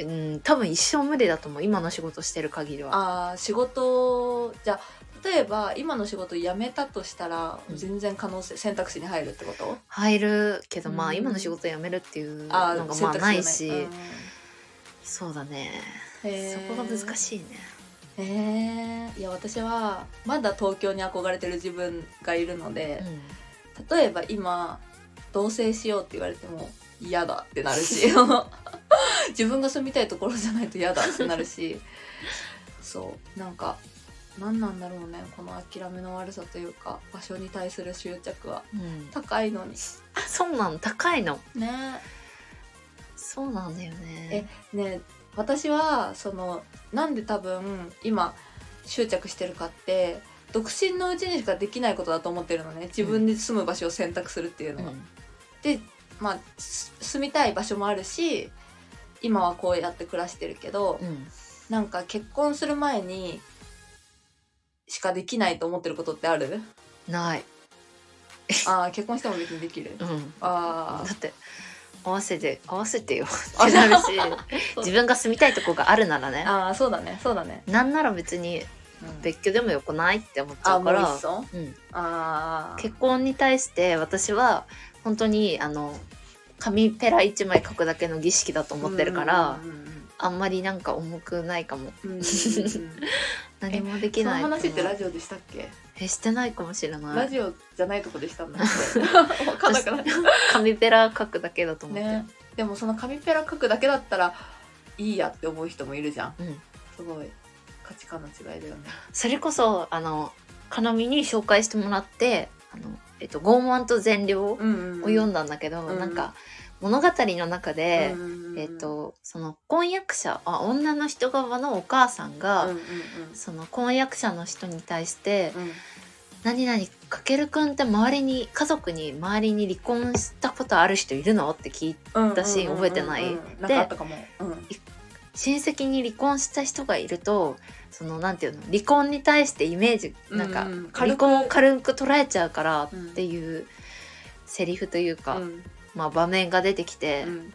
うん、多分一生無理だと思う。今の仕事してる限りは。あー仕事じゃあ例えば今の仕事辞めたとしたら、うん。全然可能性選択肢に入るってこと？入るけどまあうん。今の仕事辞めるっていうのあがまあないし、うん。そうだね。そこが難しいねえー。いや私はまだ東京に憧れてる自分がいるので、う例えば今同棲しようって言われても嫌だってなるし 自分が住みたいところじゃないと嫌だってなるしそう。なんか何なんだろうねこの諦めの悪さというか場所に対する執着は。んうん。高いのに。あ そうなの高いの。ね。そうなんだよね。ね私はそのなんで多分今執着してるかって独身のうちにしかできないことだと思ってるのね。自分で住む場所を選択するっていうのは。でまあす住みたい場所もあるし今はこうやって暮らしてるけど、うん、うんなんか結婚する前にしかできないと思ってることってある？ない、ああ結婚しても別にできる、うん、あだって合わせて合わせてよ。あってなるし自分が住みたいとこがあるならね。ああそうだね。そうだね、なんなら別にうん。別居でもよくないって思っちゃううから。うん、ああ結婚に対して私は本当にあの紙ペラ1枚書くだけの儀式だと思ってるから、あんまりなんか重くないかも。うんうんうん 何もできそのないと思う話ってラジオでしたっけ、えしてないかもしれない。ラジオじゃないとこでしたん だかんなくなっ紙ペラ書くだけだと思って、ね。でもその紙ペラ書くだけだったらいいやって思う人もいるじゃん。うん、すごい価値観の違いだよね。それこそあのかなみに紹介してもらってあの、えっと、傲慢と善良をうん読んだんだけど、うん。なんか物語の中で、うんえっとその婚約者あ女の人側のお母さんが、うんうんその婚約者の人に対してうん。うん「何々かけるくんって周りに家族に周りに離婚したことある人いるの?」って聞いてうん私覚えてないうんうん。うんなんかあったかも。うん。親戚に離婚した人がいるとそのなんていうの？離婚に対してイメージなんか、うんうん。離婚を軽く捉えちゃうからっていうセリフというか、うんまあ、場面が出てきて、うん。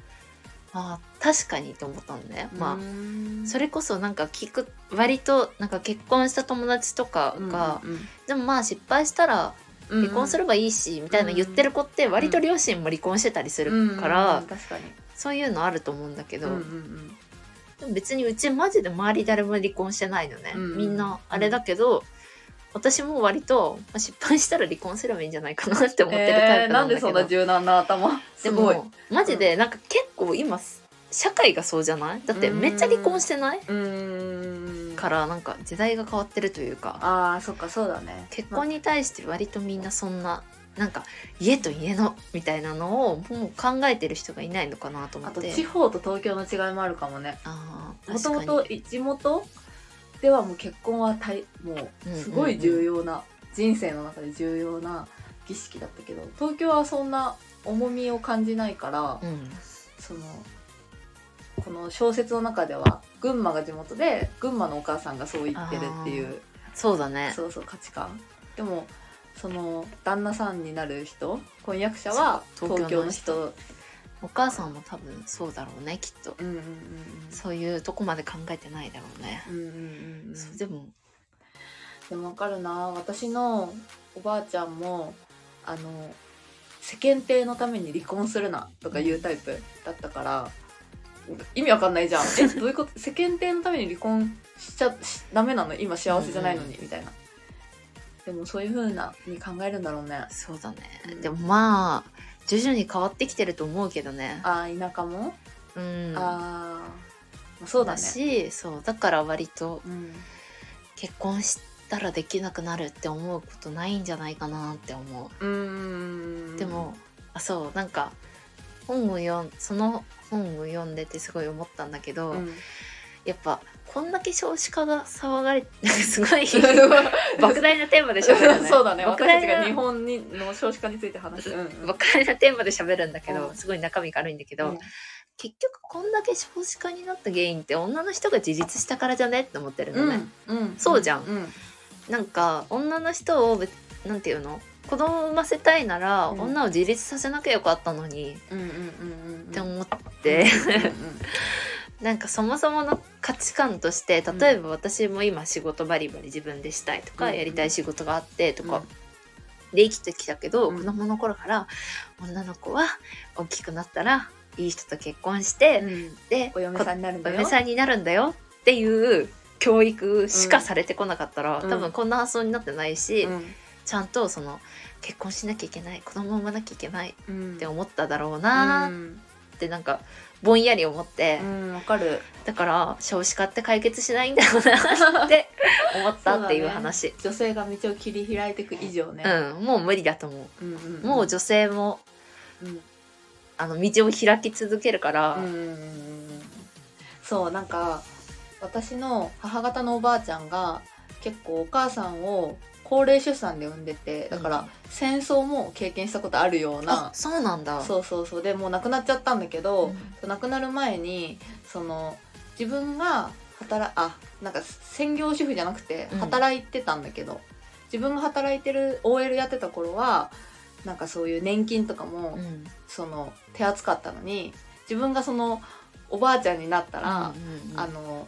あー確かにと思ったんだよ。まあうん。それこそなんか聞く割となんか結婚した友達とかが、うんうんでもまあ失敗したらうん離婚すればいいし、みたいな言ってる子って割と両親も離婚してたりするから、うん確かに。そういうのあると思うんだけど、うんうんでも別にうちマジで周り誰も離婚してないのね、うん。みんなあれだけど、私も割とまあ失敗したら離婚すればいいんじゃないかなって思ってるタイえーなんんでプなだけど、そんな柔軟な頭？すでごい。もマジでなんか結構今社会がそうじゃない？だってめっちゃ離婚してない？うん。からなんか時代が変わってるというか。ああそっかそうだね。結婚に対して割とみんなそんななんか家と家のみたいなのをもう考えてる人がいないのかなと思あとって地方と東京の違いもあるかもね。あーもともと地元？ではもう結婚は大もうすごい重要な、人生の中で重要な儀式だったけど東京はそんな重みを感じないから、にうん。そのこの小説の中では群馬が地元で群馬のお母さんがそう言ってるっていうそうだね。そうそう価値観。でもその旦那さんになる人婚約者は東京の人お母さんも多分そうだろうねきっと。うんうんうんそういうとこまで考えてないだろうね、うんうんうんうん。そうでも。でも分かるな。私のおばあちゃんもあの世間体のために離婚するなとかいうタイプだったから、意味わかんないじゃん。えどういうこと？世間体のために離婚しちゃしダメなの？今幸せじゃないのに、みたいな。でもそういう風なに考えるんだろうね。そうだね、うん。でもまあ徐々に変わってきてると思うけどね。あー田舎も、うん。ああそうだね。しそうだから割とうん。結婚したらできなくなるって思うことないんじゃないかなって思う。ーうん。でも、あそうなんか本を読んその本を読んでてすごい思ったんだけど、うん。やっぱこんだけ少子化が騒がれ すごい 莫大なテーマで喋るよね。そうだね。莫私た大なちが日本にの少子化について話す、うんうん。莫大なテーマで喋るんだけど、うん。すごい中身軽いんだけど、うん。結局こんだけ少子化になった原因って女の人が自立したからじゃねって思ってるのね、うんうん。そうじゃん。うん。なんか女の人を別なんていうの子供産ませたいなら、うん。女を自立させなきゃよかったのにうんうんうんうんって思って、なんかそもそもの価値観として例えば私も今仕事バリバリ自分でしたいとか、うん。やりたい仕事があってとか、うん。で生きてきたけど、うん。子供の頃から女の子は大きくなったらいい人と結婚して、うん。でお嫁さんになるんだよ。お嫁さんになるんだよ。っていう教育しかされてこなかったら、うん。多分こんな発想になってないし、うん。ちゃんとその結婚しなきゃいけない子供産まなきゃいけないうん。って思っただろうなってなんかぼんやり思って、うんわかる。だから少子化って解決しないんだろうなって 思ったっていう話。女性が道を切り開いていく以上ね。うん。もう無理だと思う、うんうん。もう女性もうん。あの道を開き続けるから、うんうんうんうん。そうなんか私の母方のおばあちゃんが結構お母さんを高齢出産で産んでてだからうん戦争も経験したことあるようあな、そうなんだ。そうそうそう。でもう亡くなっちゃったんだけど、うん。亡くなる前にその自分が働あなんか専業主婦じゃなくてうん。働いてたんだけど、自分が働いてる OL やってた頃はなんかそういう年金とかも、うん。その手厚かったのに自分がそのおばあちゃんになったら、うんうんうん。あの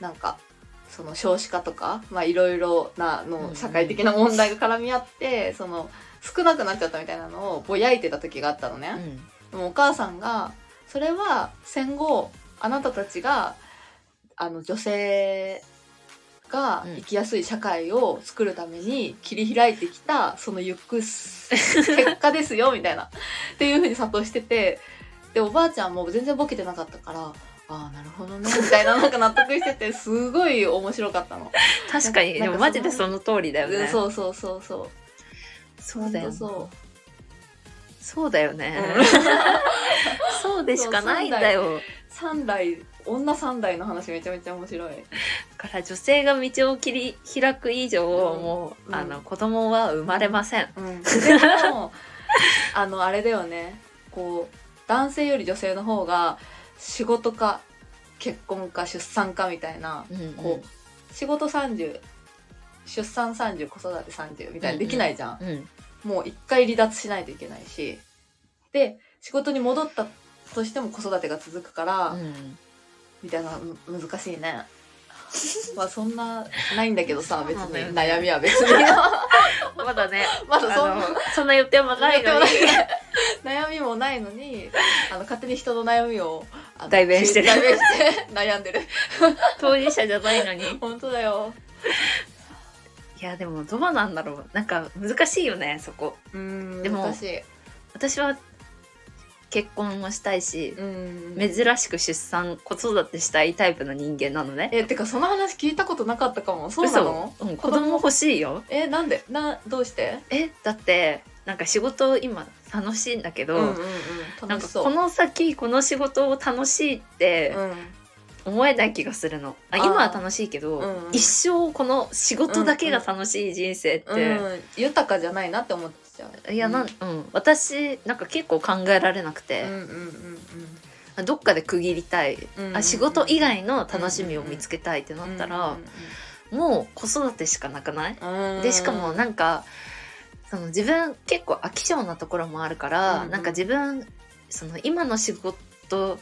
なんかその少子化とかまあいろいろなうんうん。の社会的な問題が絡み合って、その少なくなっちゃったみたいなのをぼやいてた時があったのね。うん。でもお母さんがそれは戦後あなたたちがあの女性が生きやすい社会を作るために切り開いてきたそのゆくす結果ですよみたいな。っていうふうに諭しててでおばあちゃんも全然ボケてなかったからああなるほどね。みたいななんか納得しててすごい面白かったの。確かにでもマジでその通りだよね。うんそうそうそうそう。そうだよそう。そうだよね、うん。そうでしかないんだよ。三代女三代の話めちゃめちゃ面白い。だから女性が道を切り開く以上、うん。もう、うん。あの子供は生まれません、うん、でもあのあれだよね。こう男性より女性の方が仕事か結婚か出産かみたいな、うんうん。こう仕事30出産30子育て30みたいなできないじゃん、うん。もう一回離脱しないといけないし。で仕事に戻ったとしても子育てが続くから、うん。みたいなむ難しいねまあそんなないんだけどさ別に悩みは別に。まだね。まだそんなそんな予定もないのに。悩みもないのにあの勝手に人の悩みを代弁してる。代弁して悩んでる。当事者じゃないのに。い本当だよ。やでもどうなんだろう。なんか難しいよねそこ。うんでも私は結婚もしたいし、うん。珍しく出産子育てしたいタイプの人間なのね。えてかその話聞いたことなかったかも。そうなの？嘘、うん、子供欲しいよ。えなんで？などうして？えだってなんか仕事今楽しいんだけど、うんうんうん。なんかこの先この仕事を楽しいってうん。思えない気がするの、あ今は楽しいけど、うん。うん一生この仕事だけが楽しい人生って、うん、豊かじゃないなって思っちゃういやなん、うん、私なんか結構考えられなくてうん、うんうんどっかで区切りたい、うんうんあ仕事以外の楽しみを見つけたいってなったら、もう子育てしかなくない、うんうんでしかもなんかその自分結構飽き性なところもあるから、うんうん。なんか自分その今の仕事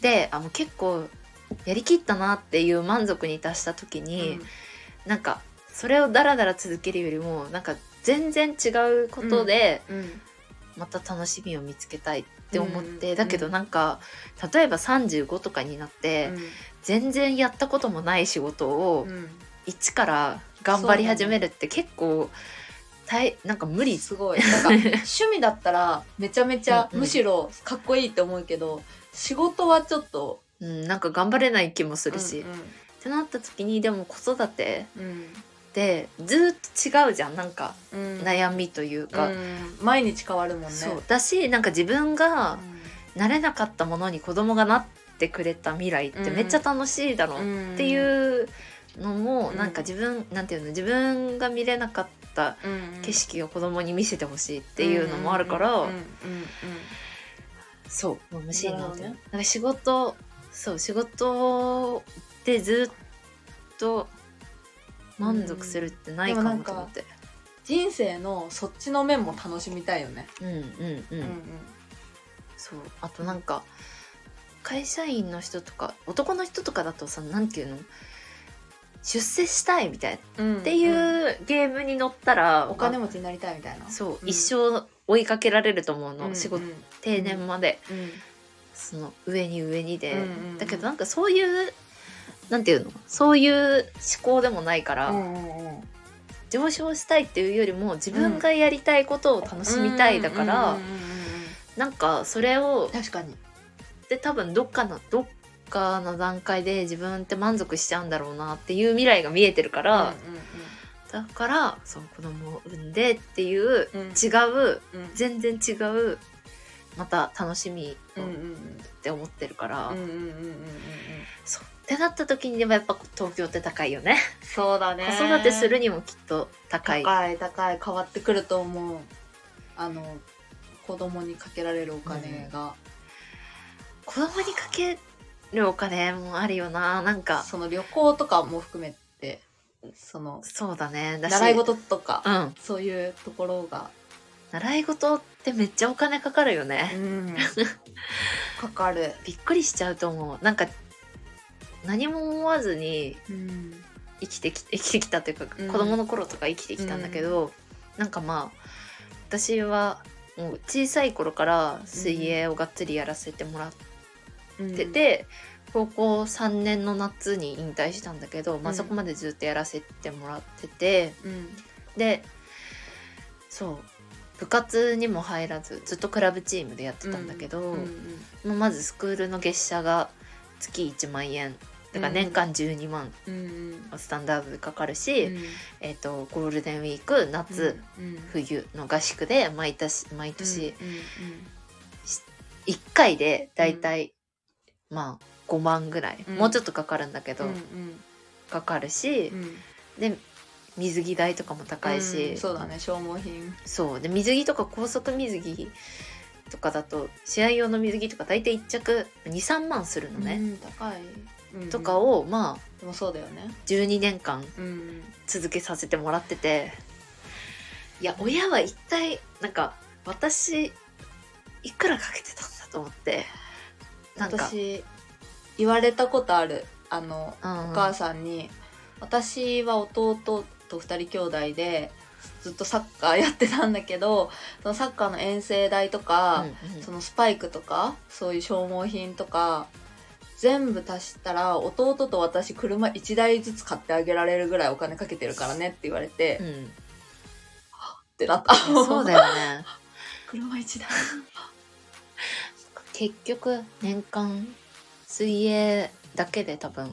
であもう結構やりきったなっていう満足に達した時に、なんかそれをダラダラ続けるよりもなんか全然違うことでうん。うん。また楽しみを見つけたいって思って、うん。だけどなんか例えば35とかになって、全然やったこともない仕事をうん。一から頑張り始めるって結構大なんか無理。すごい。なんか 趣味だったらめちゃめちゃうんうん。むしろかっこいいって思うけど仕事はちょっとうん、なんか頑張れない気もするし、うん。ってなった時にでも子育てうんってずっと違うじゃん。なんかうん。悩みというか、うん。毎日変わるもんね。そう。だしなんか自分がなれなかったものに子供がなってくれた未来ってめっちゃ楽しいだろううん。っていうのも、うん。なんか自分なんていうの自分が見れなかったうん。景色を子供に見せてほしいっていうのもあるから、うんうんうんそう。もう無しいなって、なるほどね。なんか仕事そう仕事でずっと満足するってないかもと思って、人生のそっちの面も楽しみたいよね。うんうんうん、うんうん。そう。あとなんか会社員の人とか男の人とかだとさなんていうの？出世したいみたいな。うんっていうゲームに乗ったら、お金持ちになりたいみたいな。そう、うん。一生追いかけられると思うの、うん仕事うん。定年まで、うん。その上に上にで、だけどなんかそういうなんていうの？そういう思考でもないから、上昇したいっていうよりも自分がやりたいことを楽しみたいだから、なんかそれを確かに。で多分どっかのどっかの段階で自分って満足しちゃうんだろうなっていう未来が見えてるから、だからそう子供を産んでっていううん。違ううん。全然違うまた楽しみうんうんっうん。て思ってるから、ってなった時にでもやっぱ東京って高いよね。そうだね。子育てするにもきっと高い。高い高い。変わってくると思う。あの子供にかけられるお金が、子供にかけるお金もあるよな。なんかその旅行とかも含めてそのそうだね。だし習い事とか、うん。そういうところが、習い事ってめっちゃお金かかるよね、ん、かかる、びっくりしちゃうと思うなんか何も思わずにうん。生きてき 生きてきたというか、うん。子供の頃とか生きてきたんだけど、なんかまあ私はもう小さい頃から水泳をがっつりやらせてもらってて、高校3年の夏に引退したんだけど、まあ、うん。そこまでずっとやらせてもらってて、うん。でそう部活にも入らずずっとクラブチームでやってたんだけど、うんうんまずスクールの月謝が月1万円。だから年間12万スタンダードでかかるし、うん。えー、とゴールデンウィーク夏、うん冬の合宿で毎年毎年。うんうん1回でだいたい、まあ5万ぐらい、うん。もうちょっとかかるんだけど、うんかかるしで水着代とかも高いし、うん。そうだね消耗品。そう。で水着とか高速水着とかだと試合用の水着とか大体1着23万するのね、うん高い、うんとかをまあでもそうだよね。12年間うん。続けさせてもらってて。いや親は一体なんか私いくらかけてたんだと思って。なんか、私言われたことある。あのうんお母さんに私は弟と2人兄弟でずっとサッカーやってたんだけど そのサッカーの遠征代とか、うんうん。そのスパイクとかそういう消耗品とか全部足したら弟と私車1台ずつ買ってあげられるぐらいお金かけてるからねって言われて、っうん。てなった。そうだよね。車1台。結局年間水泳だけで多分、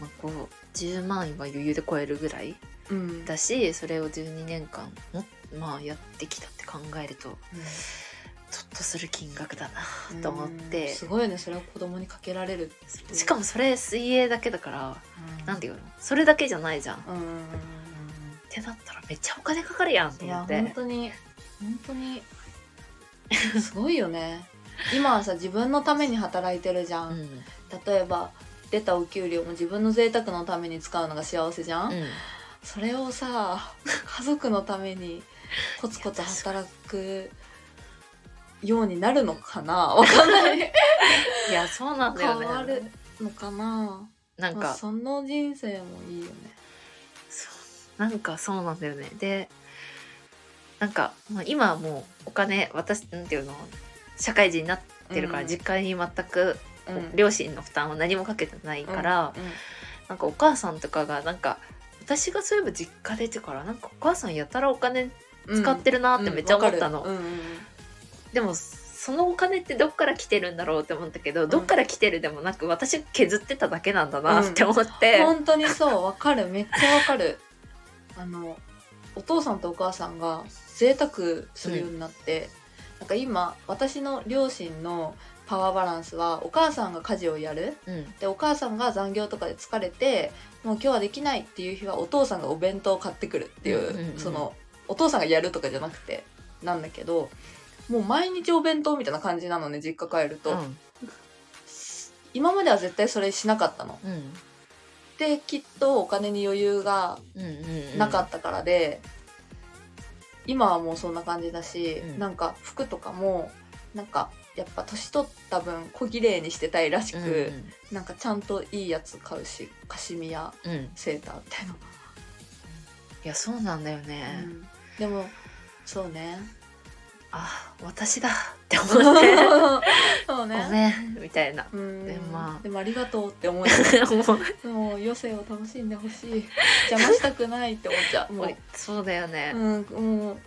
まあ、こう10万円は余裕で超えるぐらいうん。だしそれを12年間もまあやってきたって考えるとうん。ちょっとする金額だなと思っうん。てすごいねそれを子供にかけられる。しかもそれ水泳だけだからうん。なんていうの？それだけじゃないじゃん。っうんうんうん。てなったらめっちゃお金かかるやんと思って。本当に本当にすごいよね。今はさ自分のために働いてるじゃん、うん。例えば出たお給料も自分の贅沢のために使うのが幸せじゃん、うんそれをさ家族のためにコツコツ働くようになるのかな？わかんない。いやそうなんだよね。変わるのかな？なんか。まあその人生もいいよね。なんかそうなんだよね。でなんか、まあ、今はもうお金私なんていうの？社会人になってるからうん。実家に全く、うん。両親の負担を何もかけてないから、なんかお母さんとかがなんか私がそういえば実家出てからなんかお母さんやたらお金うん使ってるなってめっちゃ思ったの、でもそのお金ってどっから来てるんだろうって思ったけど、どっから来てるでもなく私が削ってただけなんだなって思って、本当にそうわかる。めっちゃわかる。あのお父さんとお母さんが贅沢するようになって、なんか今私の両親のパワーバランスはお母さんが家事をやる。うん。でお母さんが残業とかで疲れてもう今日はできないっていう日はお父さんがお弁当を買ってくるっていう,、うんうんうんそのお父さんがやるとかじゃなくてなんだけどもう毎日お弁当みたいな感じなのね実家帰ると、うん。今までは絶対それしなかったの。うん。できっとお金に余裕がうんうん。なかったからで、今はもうそんな感じだし、うん。なんか服とかもなんかやっぱ年取った分小綺麗にしてたいらしく、うんなんかちゃんといいやつ買うしカシミヤうん、うん、セーターみたいな、いやそうなんだよね、うん。でもそうね。あ私だって思って。そうね。ごめんみたいな。うん。でまあ。でもありがとうって思い もう。余生を楽しんでほしい。邪魔したくないって思っちゃう。もうそうだよね、うんもう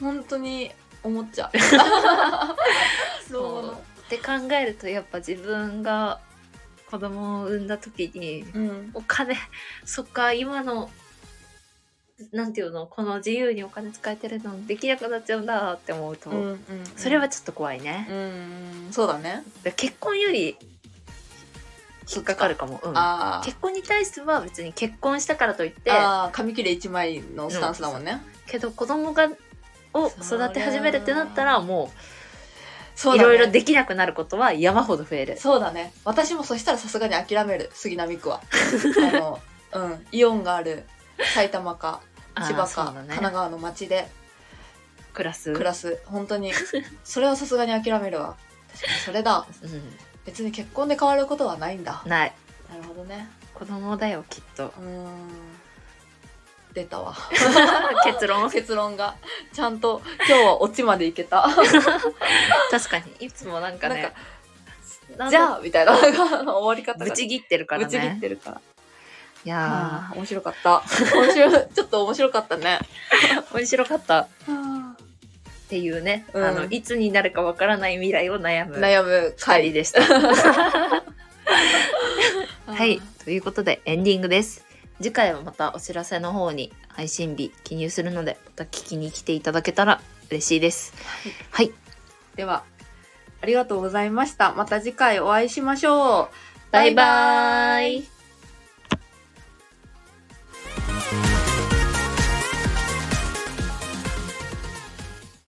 本当に思っちゃ う。そう。って考えるとやっぱ自分が子供を産んだ時にうん。お金そっか今のなんていうのこの自由にお金使えてるのできなくなっちゃうんだって思うと、うんうんそれはちょっと怖いね、うんそうだね。で結婚より引っかかるかも、うん、結婚に対しては別に結婚したからといって紙切れ一枚のスタンスだもんね、けど子供がを育て始めるってなったらもそういろいろできなくなることは山ほど増える。そうだね。私もそしたらさすがに諦める。杉並区は。あのうん。イオンがある埼玉か千葉か、神奈川の町でクラス。暮らす。本当に。それはさすがに諦めるわ。確かに。それだ。うん、別に結婚で変わることはないんだ。なない。るほどね。子供だよきっと。うーん出たわ。結論？結論が。ちゃんと今日はオチまでいけた。確かに。いつもなんかね。じゃあみたいな。終わり方がぶち切ってるからぶち切っね。てるから。いやあー面白かった。面白い。ちょっと面白かったね。ー 面白かった。っていうね、うん。あのいつになるかわからない未来を悩む。悩む二回人でした。は、はい。ということでエンディングです。次回はまたお知らせの方に配信日記入するので、また聞きに来ていただけたら嬉しいです。はい、ではありがとうございました。また次回お会いしましょう。バイバーイ